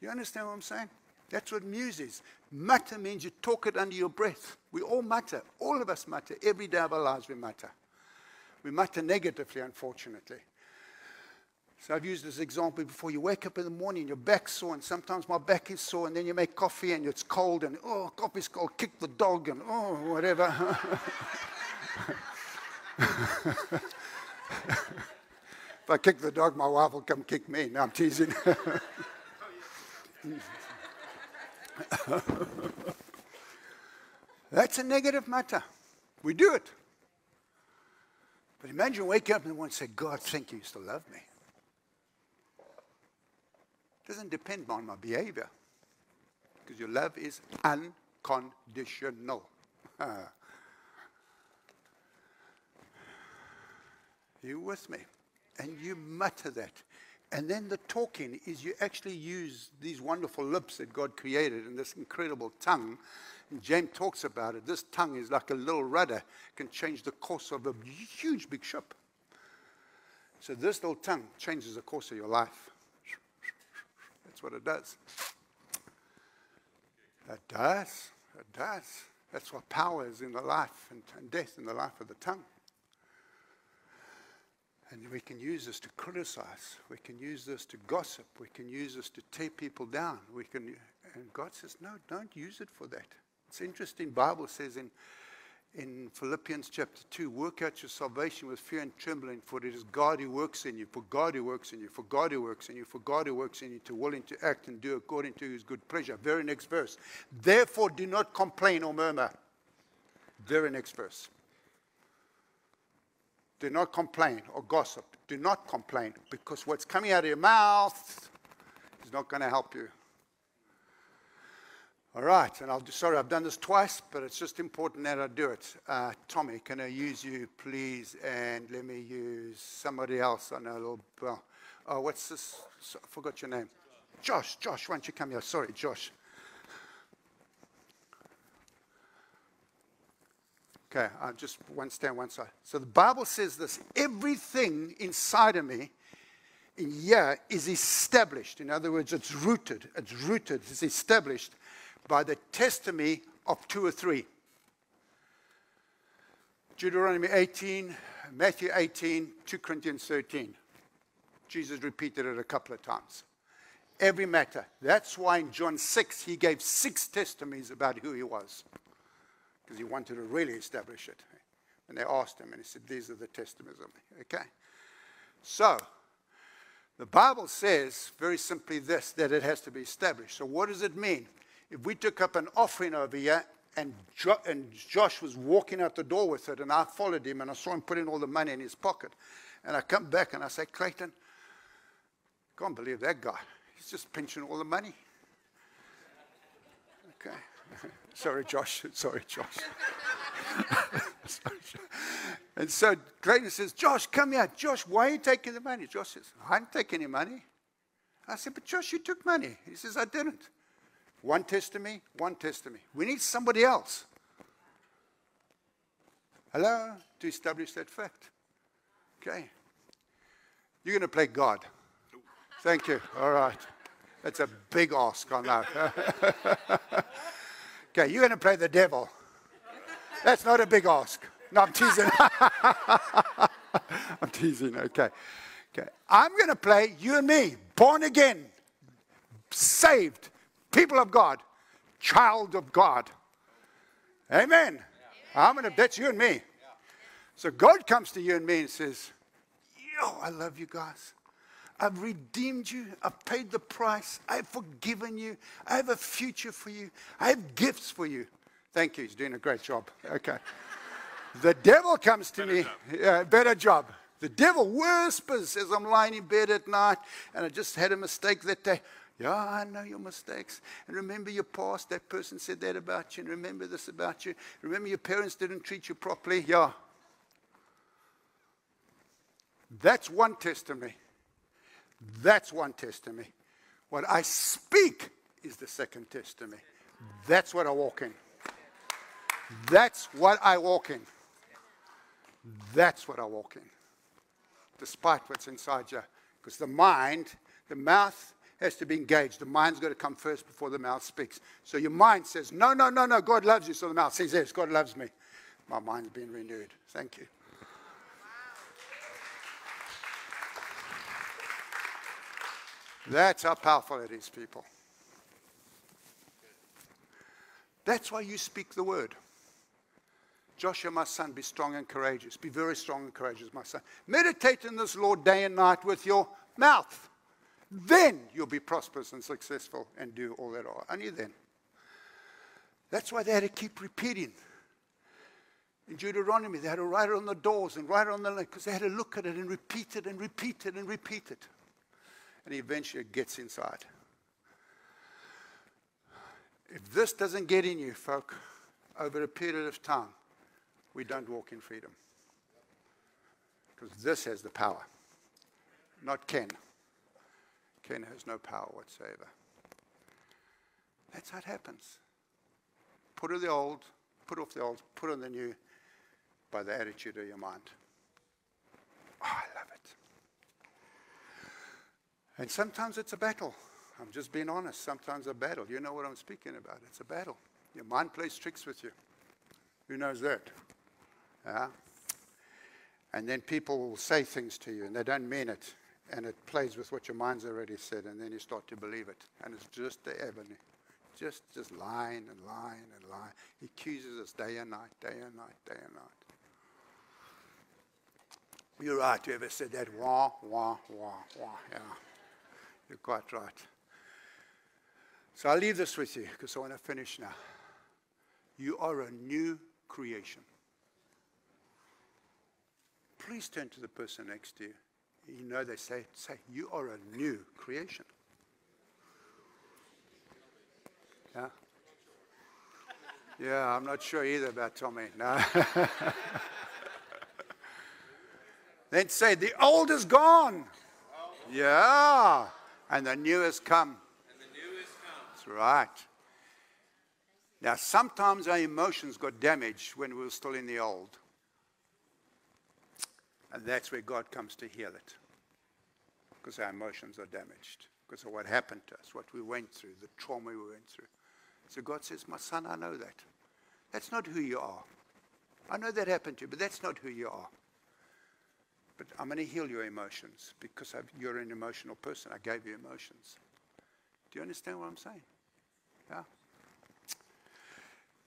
You understand what I'm saying? That's what muse is. Mutter means you talk it under your breath. We all mutter. All of us mutter. Every day of our lives we mutter. We mutter negatively, unfortunately. So I've used this example before. You wake up in the morning, your back's sore, and sometimes my back is sore, and then you make coffee and it's cold, and oh, coffee's cold, kick the dog, and oh, whatever. if I kick the dog, my wife will come kick me. No, I'm teasing. That's a negative matter. We do it. But imagine waking up and want to say, God, thank you, you still love me. Doesn't depend on my behavior. Because your love is unconditional. you with me? And you mutter that. And then the talking is you actually use these wonderful lips that God created and this incredible tongue. And James talks about it. This tongue is like a little rudder, can change the course of a huge big ship. So this little tongue changes the course of your life. That's what it does. It does. It does. That's what power is in the life and, and death in the life of the tongue. And we can use this to criticize. We can use this to gossip. We can use this to tear people down. We can, and God says, no, don't use it for that. It's interesting. Bible says in, in Philippians chapter 2, work out your salvation with fear and trembling, for it is God who works in you, for God who works in you, for God who works in you, for God who works in you, to willing to act and do according to his good pleasure. Very next verse. Therefore, do not complain or murmur. Very next verse. Do not complain or gossip. Do not complain because what's coming out of your mouth is not going to help you. All right, and I'll do, sorry, I've done this twice, but it's just important that I do it. Uh, Tommy, can I use you, please? And let me use somebody else. I know a little. Well, oh, what's this? I forgot your name. Josh. Josh, why don't you come here? Sorry, Josh. Okay, I'll just one stand one side. So the Bible says this everything inside of me in here is established. In other words, it's rooted. It's rooted. It's established by the testimony of two or three. Deuteronomy 18, Matthew 18, 2 Corinthians 13. Jesus repeated it a couple of times. Every matter. That's why in John 6, he gave six testimonies about who he was because he wanted to really establish it. And they asked him, and he said, These are the testimonies of me. Okay? So, the Bible says very simply this that it has to be established. So, what does it mean? If we took up an offering over here and, jo- and Josh was walking out the door with it, and I followed him and I saw him putting all the money in his pocket, and I come back and I say, Clayton, can't believe that guy. He's just pinching all the money. Okay. Sorry, Josh. Sorry, Josh. and so Clayton says, Josh, come here. Josh, why are you taking the money? Josh says, I didn't take any money. I said, but Josh, you took money. He says, I didn't. One testimony, one testimony. We need somebody else. Hello? To establish that fact. Okay. You're going to play God. Thank you. All right. That's a big ask on that. Okay, you're going to play the devil. That's not a big ask. No, I'm teasing. I'm teasing. Okay. Okay. I'm going to play you and me, born again, saved, people of God, child of God. Amen. I'm going to, bet you and me. So God comes to you and me and says, Yo, I love you guys. I've redeemed you. I've paid the price. I've forgiven you. I have a future for you. I have gifts for you. Thank you. He's doing a great job. Okay. the devil comes to better me. Job. Yeah, better job. The devil whispers as I'm lying in bed at night and I just had a mistake that day. Yeah, I know your mistakes. And remember your past. That person said that about you. And remember this about you. Remember your parents didn't treat you properly. Yeah. That's one testimony. That's one testimony. What I speak is the second testimony. That's what I walk in. That's what I walk in. That's what I walk in. Despite what's inside you. Because the mind, the mouth has to be engaged. The mind's got to come first before the mouth speaks. So your mind says, No, no, no, no, God loves you. So the mouth says, Yes, God loves me. My mind's been renewed. Thank you. That's how powerful it is, people. That's why you speak the word. Joshua, my son, be strong and courageous. Be very strong and courageous, my son. Meditate in this Lord day and night with your mouth. Then you'll be prosperous and successful and do all that are. Only then. That's why they had to keep repeating. In Deuteronomy, they had to write it on the doors and write it on the land because they had to look at it and repeat it and repeat it and repeat it. And eventually it gets inside. If this doesn't get in you, folk, over a period of time, we don't walk in freedom. Because this has the power, not Ken. Ken has no power whatsoever. That's how it happens. Put on the old, put off the old, put on the new by the attitude of your mind. Oh, I love it. And sometimes it's a battle. I'm just being honest. Sometimes a battle. You know what I'm speaking about. It's a battle. Your mind plays tricks with you. Who knows that? Yeah? And then people will say things to you and they don't mean it. And it plays with what your mind's already said. And then you start to believe it. And it's just the ebony. Just, just lying and lying and lying. He accuses us day and night, day and night, day and night. You're right. You ever said that? Wah, wah, wah, wah. Yeah. You're quite right. So I'll leave this with you because I want to finish now. You are a new creation. Please turn to the person next to you. You know they say, say, you are a new creation. Yeah? Yeah, I'm not sure either about Tommy. No. then say, the old is gone. Yeah. And the new has come. And the new has come That's right. Now, sometimes our emotions got damaged when we were still in the old. And that's where God comes to heal it. Because our emotions are damaged. Because of what happened to us, what we went through, the trauma we went through. So God says, My son, I know that. That's not who you are. I know that happened to you, but that's not who you are. But I'm going to heal your emotions because I've, you're an emotional person. I gave you emotions. Do you understand what I'm saying? Yeah.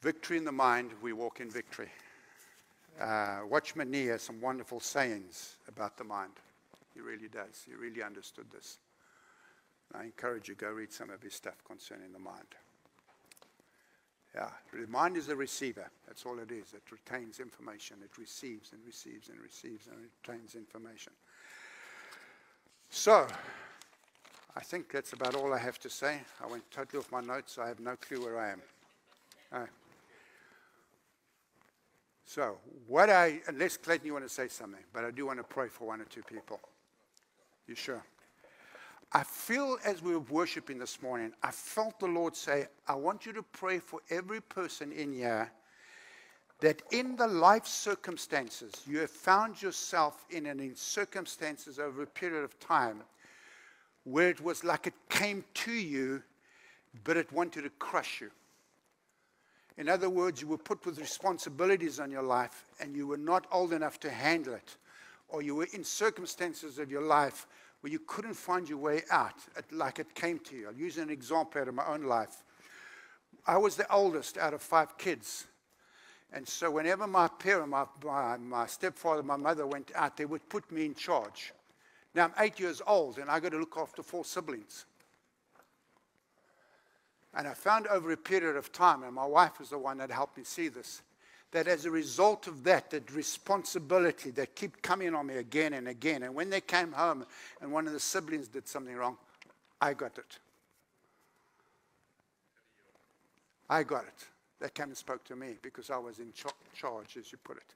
Victory in the mind, we walk in victory. Uh, Watchman Nee has some wonderful sayings about the mind. He really does. He really understood this. I encourage you, go read some of his stuff concerning the mind. Yeah, the mind is a receiver. That's all it is. It retains information. It receives and receives and receives and retains information. So, I think that's about all I have to say. I went totally off my notes. I have no clue where I am. Uh, so, what I, unless Clayton, you want to say something, but I do want to pray for one or two people. You sure? I feel as we were worshiping this morning, I felt the Lord say, I want you to pray for every person in here that in the life circumstances you have found yourself in and in circumstances over a period of time where it was like it came to you, but it wanted to crush you. In other words, you were put with responsibilities on your life and you were not old enough to handle it, or you were in circumstances of your life where you couldn't find your way out, like it came to you. I'll use an example out of my own life. I was the oldest out of five kids. And so whenever my parent, my, my, my stepfather, my mother went out, they would put me in charge. Now I'm eight years old and I got to look after four siblings. And I found over a period of time, and my wife was the one that helped me see this, that as a result of that, that responsibility that kept coming on me again and again. And when they came home and one of the siblings did something wrong, I got it. I got it. They came and spoke to me because I was in charge, as you put it.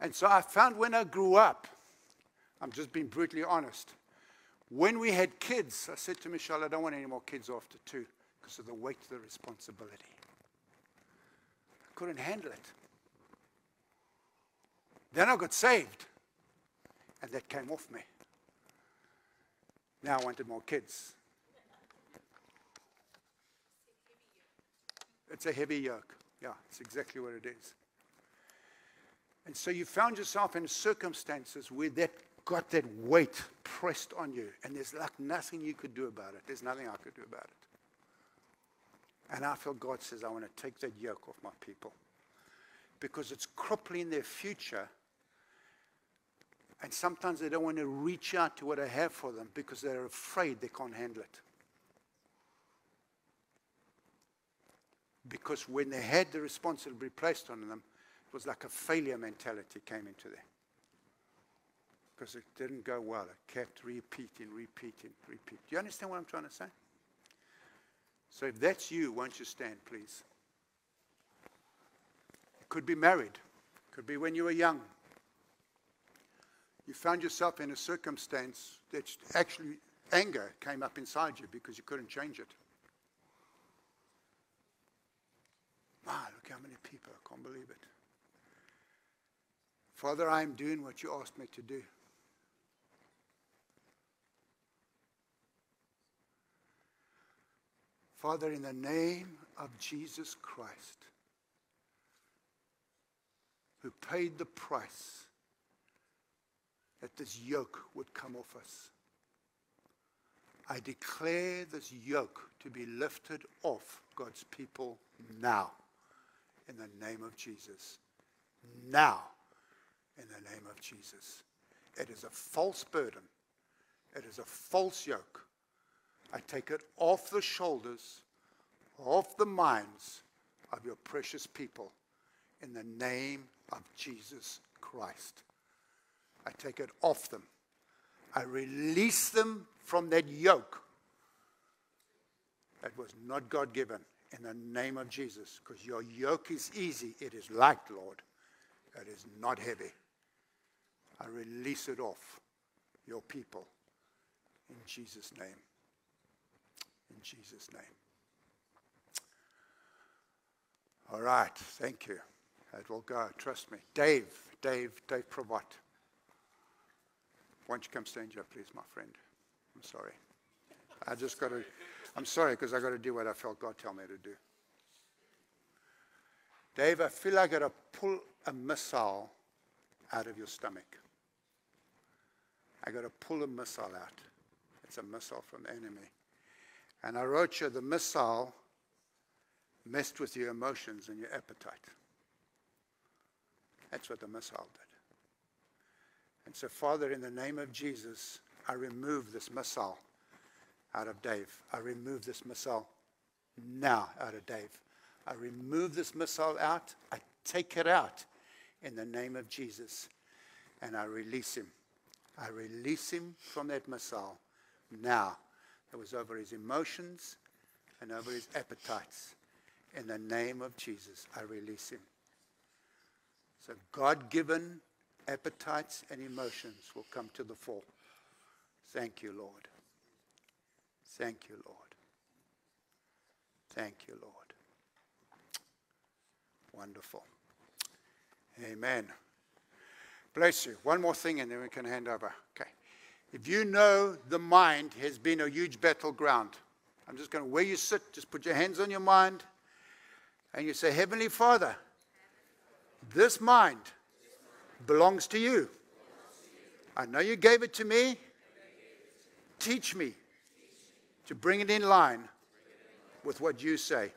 And so I found when I grew up, I'm just being brutally honest. When we had kids, I said to Michelle, I don't want any more kids after two because of the weight of the responsibility. I couldn't handle it. Then I got saved, and that came off me. Now I wanted more kids. It's a heavy yoke. Yeah, it's exactly what it is. And so you found yourself in circumstances where that got that weight pressed on you, and there's like nothing you could do about it. There's nothing I could do about it. And I feel God says, I want to take that yoke off my people because it's crippling their future. And sometimes they don't want to reach out to what I have for them because they're afraid they can't handle it. Because when they had the responsibility placed on them, it was like a failure mentality came into them. Because it didn't go well. It kept repeating, repeating, repeating. Do you understand what I'm trying to say? So if that's you, won't you stand, please? It could be married. Could be when you were young. You found yourself in a circumstance that actually anger came up inside you because you couldn't change it. Wow, look how many people. I can't believe it. Father, I am doing what you asked me to do. Father, in the name of Jesus Christ, who paid the price that this yoke would come off us, I declare this yoke to be lifted off God's people now, in the name of Jesus. Now, in the name of Jesus. It is a false burden, it is a false yoke. I take it off the shoulders, off the minds of your precious people in the name of Jesus Christ. I take it off them. I release them from that yoke that was not God given in the name of Jesus. Because your yoke is easy, it is light, Lord. It is not heavy. I release it off your people in Jesus' name. Jesus' name. All right, thank you. That will go, trust me. Dave, Dave, Dave Pravat. Why don't you come stand here, please, my friend? I'm sorry. I just got to, I'm sorry because I got to do what I felt God tell me to do. Dave, I feel I got to pull a missile out of your stomach. I got to pull a missile out. It's a missile from the enemy. And I wrote you the missile messed with your emotions and your appetite. That's what the missile did. And so, Father, in the name of Jesus, I remove this missile out of Dave. I remove this missile now out of Dave. I remove this missile out. I take it out in the name of Jesus. And I release him. I release him from that missile now. That was over his emotions and over his appetites. In the name of Jesus, I release him. So God given appetites and emotions will come to the fore. Thank you, Lord. Thank you, Lord. Thank you, Lord. Wonderful. Amen. Bless you. One more thing and then we can hand over. Okay. If you know the mind has been a huge battleground, I'm just going to, where you sit, just put your hands on your mind and you say, Heavenly Father, this mind belongs to you. I know you gave it to me. Teach me to bring it in line with what you say.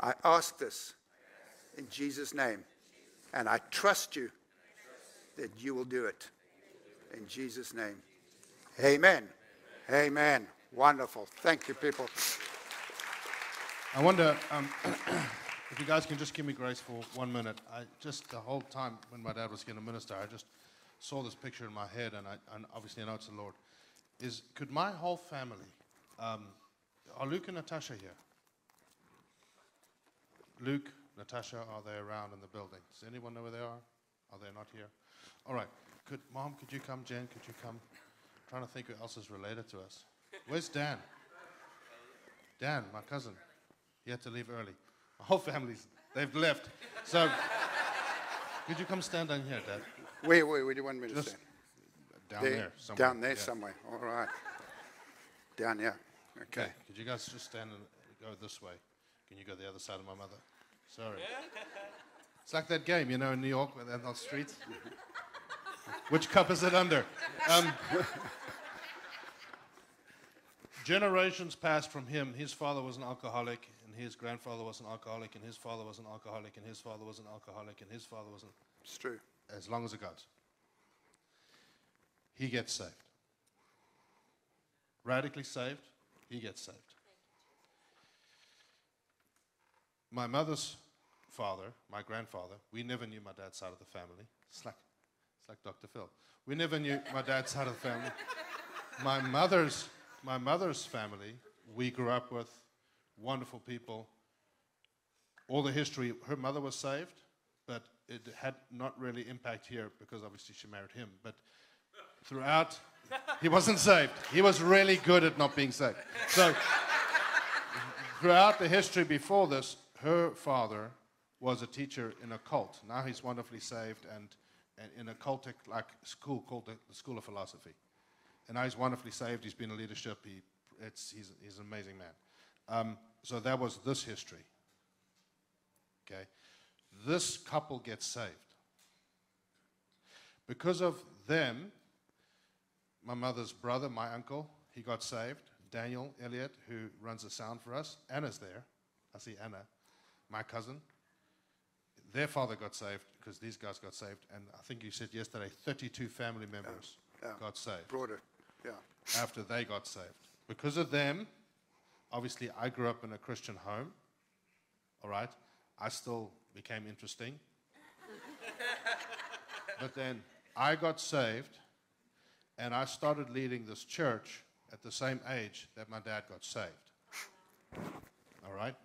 I ask this in Jesus' name, and I trust you that you will do it. In Jesus' name. Amen. Amen. Wonderful. Thank you, people. I wonder um, if you guys can just give me grace for one minute. I just the whole time when my dad was going to minister, I just saw this picture in my head, and, I, and obviously I know it's the Lord. Is could my whole family, um, are Luke and Natasha here? Luke, Natasha, are they around in the building? Does anyone know where they are? Are they not here? All right. Could mom? Could you come? Jen? Could you come? I'm trying to think who else is related to us. Where's Dan? Dan, my cousin. He had to leave early. My whole family's they've left. So could you come stand down here, Dad? Wait, wait, wait. do you want me to Just stand? down There- there. Somewhere. Down there Yeah. somewhere. All right. Down here. Okay. Okay. Could you guys just stand and go this way? Can you go the other side of my mother? Sorry. it's like that game, you know, in New York, where they're on the streets. Which cup is it under? Um, generations passed from him. His father was an alcoholic, and his grandfather was an alcoholic, and his father was an alcoholic, and his father was an alcoholic, and his father was an. It's true. As long as it goes. He gets saved. Radically saved, he gets saved. My mother's father, my grandfather, we never knew my dad's side of the family. It's like, it's like Dr. Phil. We never knew my dad's side of the family. My mother's, my mother's family, we grew up with wonderful people. All the history, her mother was saved, but it had not really impact here because obviously she married him. But throughout, he wasn't saved. He was really good at not being saved. So, throughout the history before this, her father was a teacher in a cult. Now he's wonderfully saved and, and in a cultic like school called the, the School of Philosophy. And now he's wonderfully saved. He's been in leadership. He, it's, he's, he's an amazing man. Um, so that was this history. Okay. This couple gets saved. Because of them, my mother's brother, my uncle, he got saved. Daniel Elliott, who runs the sound for us. Anna's there. I see Anna, my cousin. Their father got saved because these guys got saved. And I think you said yesterday 32 family members yeah. got saved Broader. Yeah. after they got saved. Because of them, obviously, I grew up in a Christian home. All right? I still became interesting. but then I got saved, and I started leading this church at the same age that my dad got saved. All right?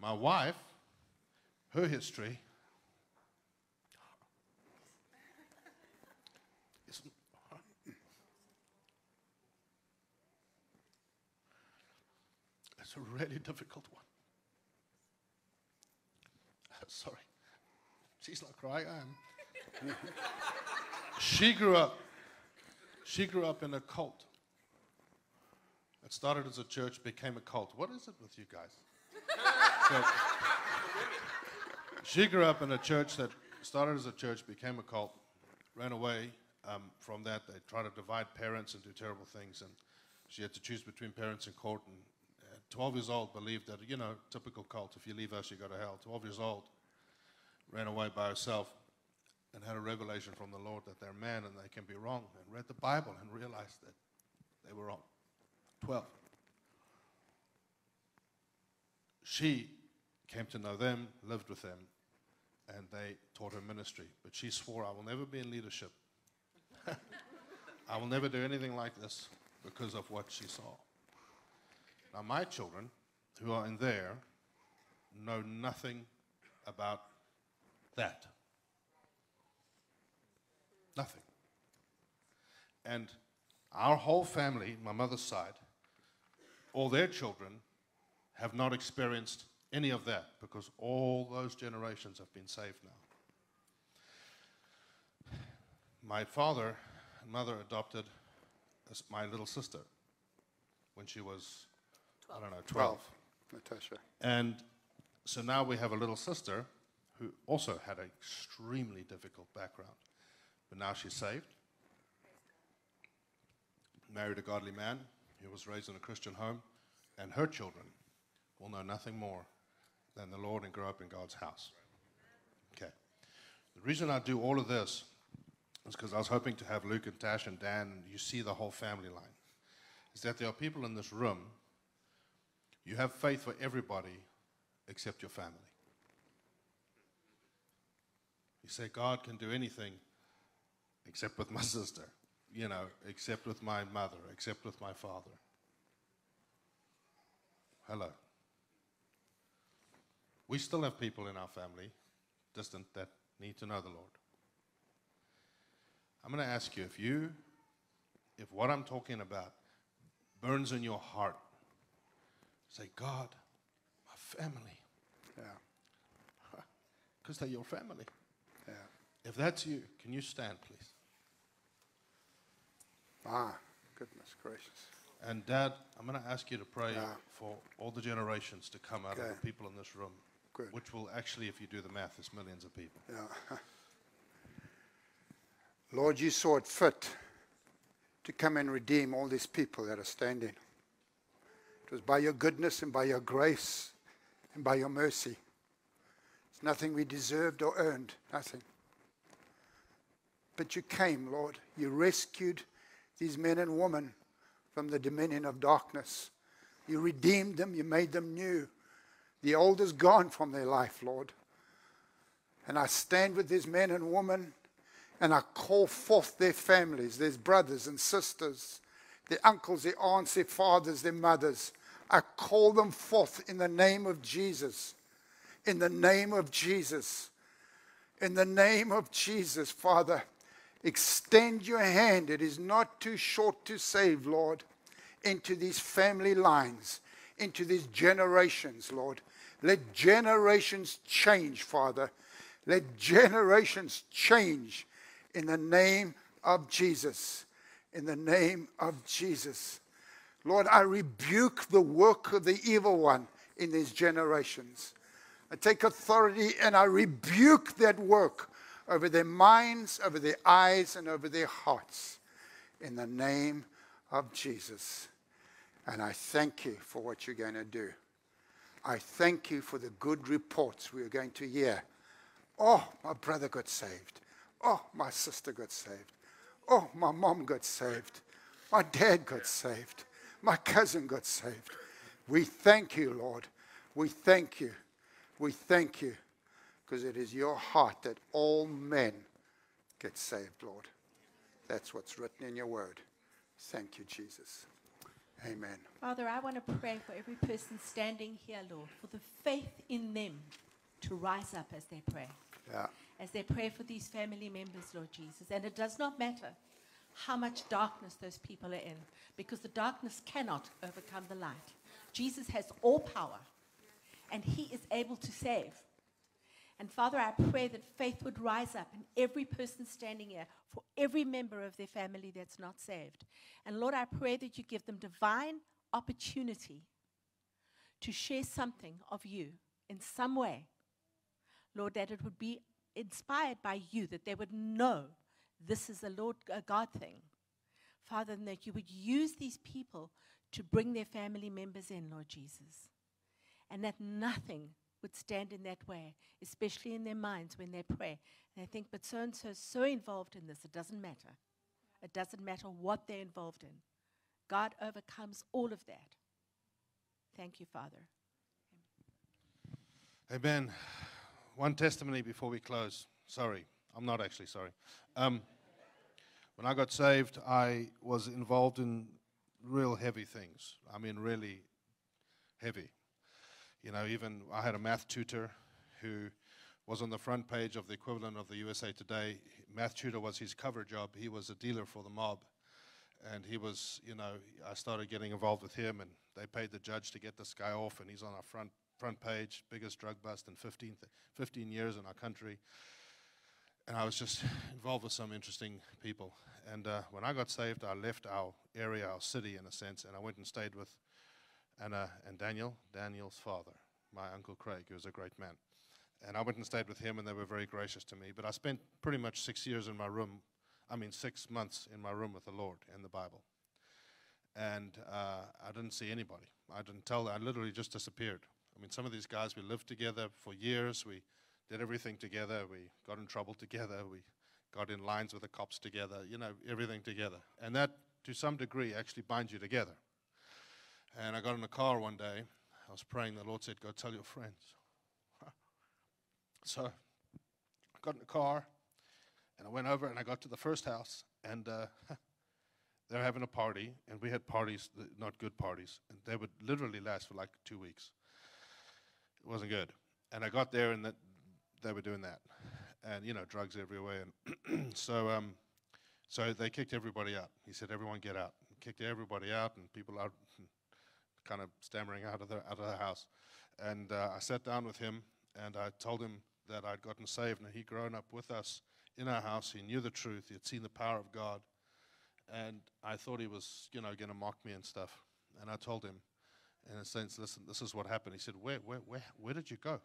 My wife, her history is it's a really difficult one. Sorry. She's not crying, I am. she grew up she grew up in a cult. It started as a church, became a cult. What is it with you guys? So, she grew up in a church that started as a church, became a cult, ran away um, from that. They tried to divide parents and do terrible things, and she had to choose between parents and court. And at 12 years old, believed that, you know, typical cult, if you leave us, you go to hell. 12 years old, ran away by herself and had a revelation from the Lord that they're man and they can be wrong, and read the Bible and realized that they were wrong. 12. She came to know them, lived with them, and they taught her ministry. But she swore, I will never be in leadership. I will never do anything like this because of what she saw. Now, my children, who are in there, know nothing about that. Nothing. And our whole family, my mother's side, all their children have not experienced any of that because all those generations have been saved now. My father and mother adopted my little sister when she was, I don't know, 12. Natasha. And so now we have a little sister who also had an extremely difficult background. But now she's saved, married a godly man who was raised in a Christian home, and her children will know nothing more than the Lord and grow up in God's house. Okay. The reason I do all of this is because I was hoping to have Luke and Tash and Dan, and you see the whole family line. Is that there are people in this room, you have faith for everybody except your family. You say, God can do anything except with my sister, you know, except with my mother, except with my father. Hello. We still have people in our family, distant, that need to know the Lord. I'm going to ask you if you, if what I'm talking about burns in your heart, say, God, my family, Yeah. because they're your family. Yeah. If that's you, can you stand, please? Ah, goodness gracious. And Dad, I'm going to ask you to pray Yeah. for all the generations to come out of the people in this room, Good. which will actually, if you do the math, is millions of people. Yeah. Lord, you saw it fit to come and redeem all these people that are standing. It was by your goodness and by your grace and by your mercy. It's nothing we deserved or earned, nothing. But you came, Lord. You rescued these men and women from the dominion of darkness. You redeemed them, you made them new. The old is gone from their life, Lord. And I stand with these men and women and I call forth their families, their brothers and sisters, their uncles, their aunts, their fathers, their mothers. I call them forth in the name of Jesus. In the name of Jesus. In the name of Jesus, Father. Extend your hand. It is not too short to save, Lord, into these family lines, into these generations, Lord. Let generations change, Father. Let generations change in the name of Jesus. In the name of Jesus. Lord, I rebuke the work of the evil one in these generations. I take authority and I rebuke that work over their minds, over their eyes, and over their hearts in the name of Jesus. And I thank you for what you're going to do. I thank you for the good reports we are going to hear. Oh, my brother got saved. Oh, my sister got saved. Oh, my mom got saved. My dad got saved. My cousin got saved. We thank you, Lord. We thank you. We thank you because it is your heart that all men get saved, Lord. That's what's written in your word. Thank you, Jesus. Amen. Father, I want to pray for every person standing here, Lord, for the faith in them to rise up as they pray. Yeah. As they pray for these family members, Lord Jesus. And it does not matter how much darkness those people are in, because the darkness cannot overcome the light. Jesus has all power, and He is able to save. And Father, I pray that faith would rise up in every person standing here, for every member of their family that's not saved. And Lord, I pray that you give them divine opportunity to share something of you in some way. Lord, that it would be inspired by you, that they would know this is a Lord a God thing. Father, and that you would use these people to bring their family members in, Lord Jesus. And that nothing would stand in that way, especially in their minds when they pray. And they think, but so and so is so involved in this, it doesn't matter. It doesn't matter what they're involved in. God overcomes all of that. Thank you, Father. Amen. One testimony before we close. Sorry, I'm not actually sorry. Um, when I got saved, I was involved in real heavy things. I mean, really heavy. You know, even I had a math tutor who was on the front page of the equivalent of the USA Today. Math tutor was his cover job. He was a dealer for the mob. And he was, you know, I started getting involved with him, and they paid the judge to get this guy off, and he's on our front, front page, biggest drug bust in 15, 15 years in our country. And I was just involved with some interesting people. And uh, when I got saved, I left our area, our city, in a sense, and I went and stayed with Anna and Daniel, Daniel's father, my uncle Craig, who was a great man. And I went and stayed with him, and they were very gracious to me. But I spent pretty much six years in my room, I mean, six months in my room with the Lord and the Bible. And uh, I didn't see anybody. I didn't tell, I literally just disappeared. I mean, some of these guys, we lived together for years. We did everything together. We got in trouble together. We got in lines with the cops together, you know, everything together. And that, to some degree, actually binds you together. And I got in the car one day. I was praying. The Lord said, Go tell your friends. so I got in the car and I went over and I got to the first house and uh, they're having a party. And we had parties, not good parties. And they would literally last for like two weeks. It wasn't good. And I got there and that, they were doing that. And, you know, drugs everywhere. And so, um, so they kicked everybody out. He said, Everyone get out. Kicked everybody out and people out kind of stammering out of the, out of the house. And uh, I sat down with him and I told him that I'd gotten saved and he'd grown up with us in our house. He knew the truth. He had seen the power of God. And I thought he was, you know, going to mock me and stuff. And I told him, in a sense, listen, this is what happened. He said, where, where, where, where did you go?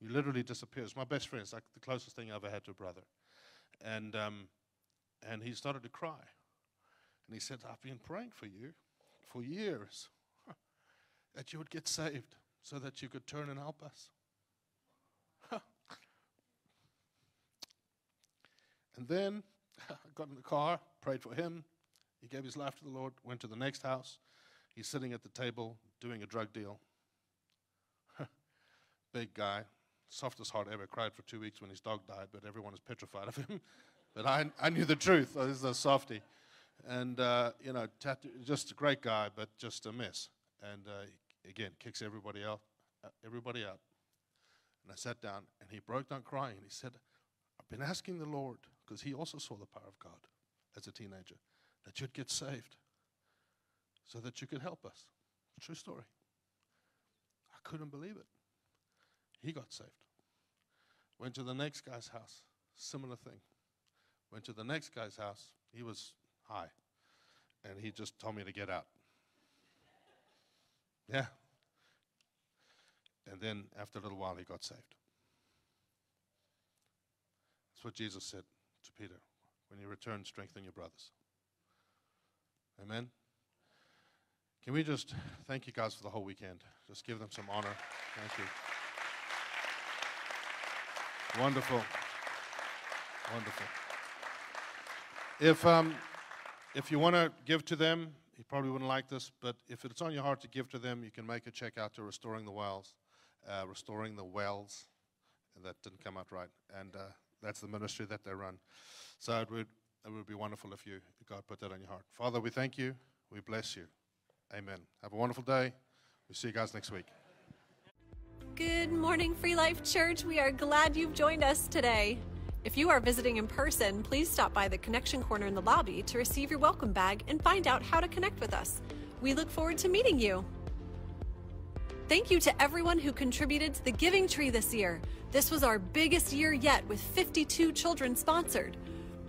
You literally disappeared. It's my best friend. It's like the closest thing I ever had to a brother. And, um, And he started to cry. And he said, I've been praying for you for years that you would get saved so that you could turn and help us. and then I got in the car, prayed for him. He gave his life to the Lord, went to the next house. He's sitting at the table doing a drug deal. Big guy, softest heart ever, cried for two weeks when his dog died, but everyone is petrified of him. but I, I knew the truth. Oh, this is a softie. And, uh, you know, tattoo, just a great guy, but just a mess. And uh, again, kicks everybody out, uh, everybody out. And I sat down, and he broke down crying. He said, I've been asking the Lord, because he also saw the power of God as a teenager, that you'd get saved so that you could help us. True story. I couldn't believe it. He got saved. Went to the next guy's house, similar thing. Went to the next guy's house. He was high. And he just told me to get out. Yeah. And then after a little while, he got saved. That's what Jesus said to Peter. When you return, strengthen your brothers. Amen. Can we just thank you guys for the whole weekend? Just give them some honor. Thank you. Wonderful. Wonderful. If, um, if you want to give to them, you probably wouldn't like this, but if it's on your heart to give to them, you can make a check out to Restoring the Wells. Uh, restoring the Wells. That didn't come out right. And uh, that's the ministry that they run. So it would, it would be wonderful if you, God put that on your heart. Father, we thank you. We bless you. Amen. Have a wonderful day. We'll see you guys next week. Good morning, Free Life Church. We are glad you've joined us today. If you are visiting in person, please stop by the Connection Corner in the lobby to receive your welcome bag and find out how to connect with us. We look forward to meeting you. Thank you to everyone who contributed to the Giving Tree this year. This was our biggest year yet with 52 children sponsored.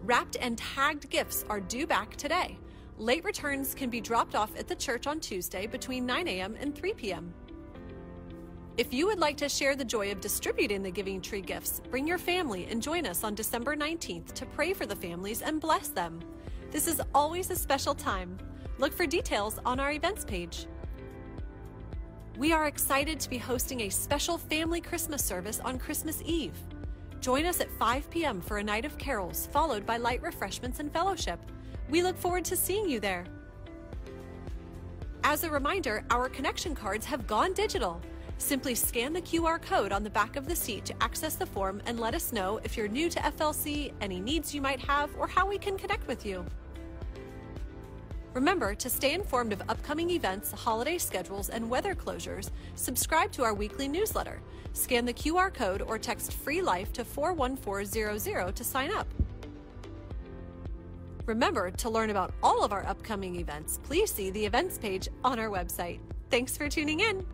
Wrapped and tagged gifts are due back today. Late returns can be dropped off at the church on Tuesday between 9 a.m. and 3 p.m. If you would like to share the joy of distributing the Giving Tree gifts, bring your family and join us on December 19th to pray for the families and bless them. This is always a special time. Look for details on our events page. We are excited to be hosting a special family Christmas service on Christmas Eve. Join us at 5 p.m. for a night of carols, followed by light refreshments and fellowship. We look forward to seeing you there. As a reminder, our connection cards have gone digital. Simply scan the QR code on the back of the seat to access the form and let us know if you're new to FLC, any needs you might have, or how we can connect with you. Remember to stay informed of upcoming events, holiday schedules, and weather closures. Subscribe to our weekly newsletter. Scan the QR code or text Free Life to 41400 to sign up. Remember to learn about all of our upcoming events, please see the events page on our website. Thanks for tuning in.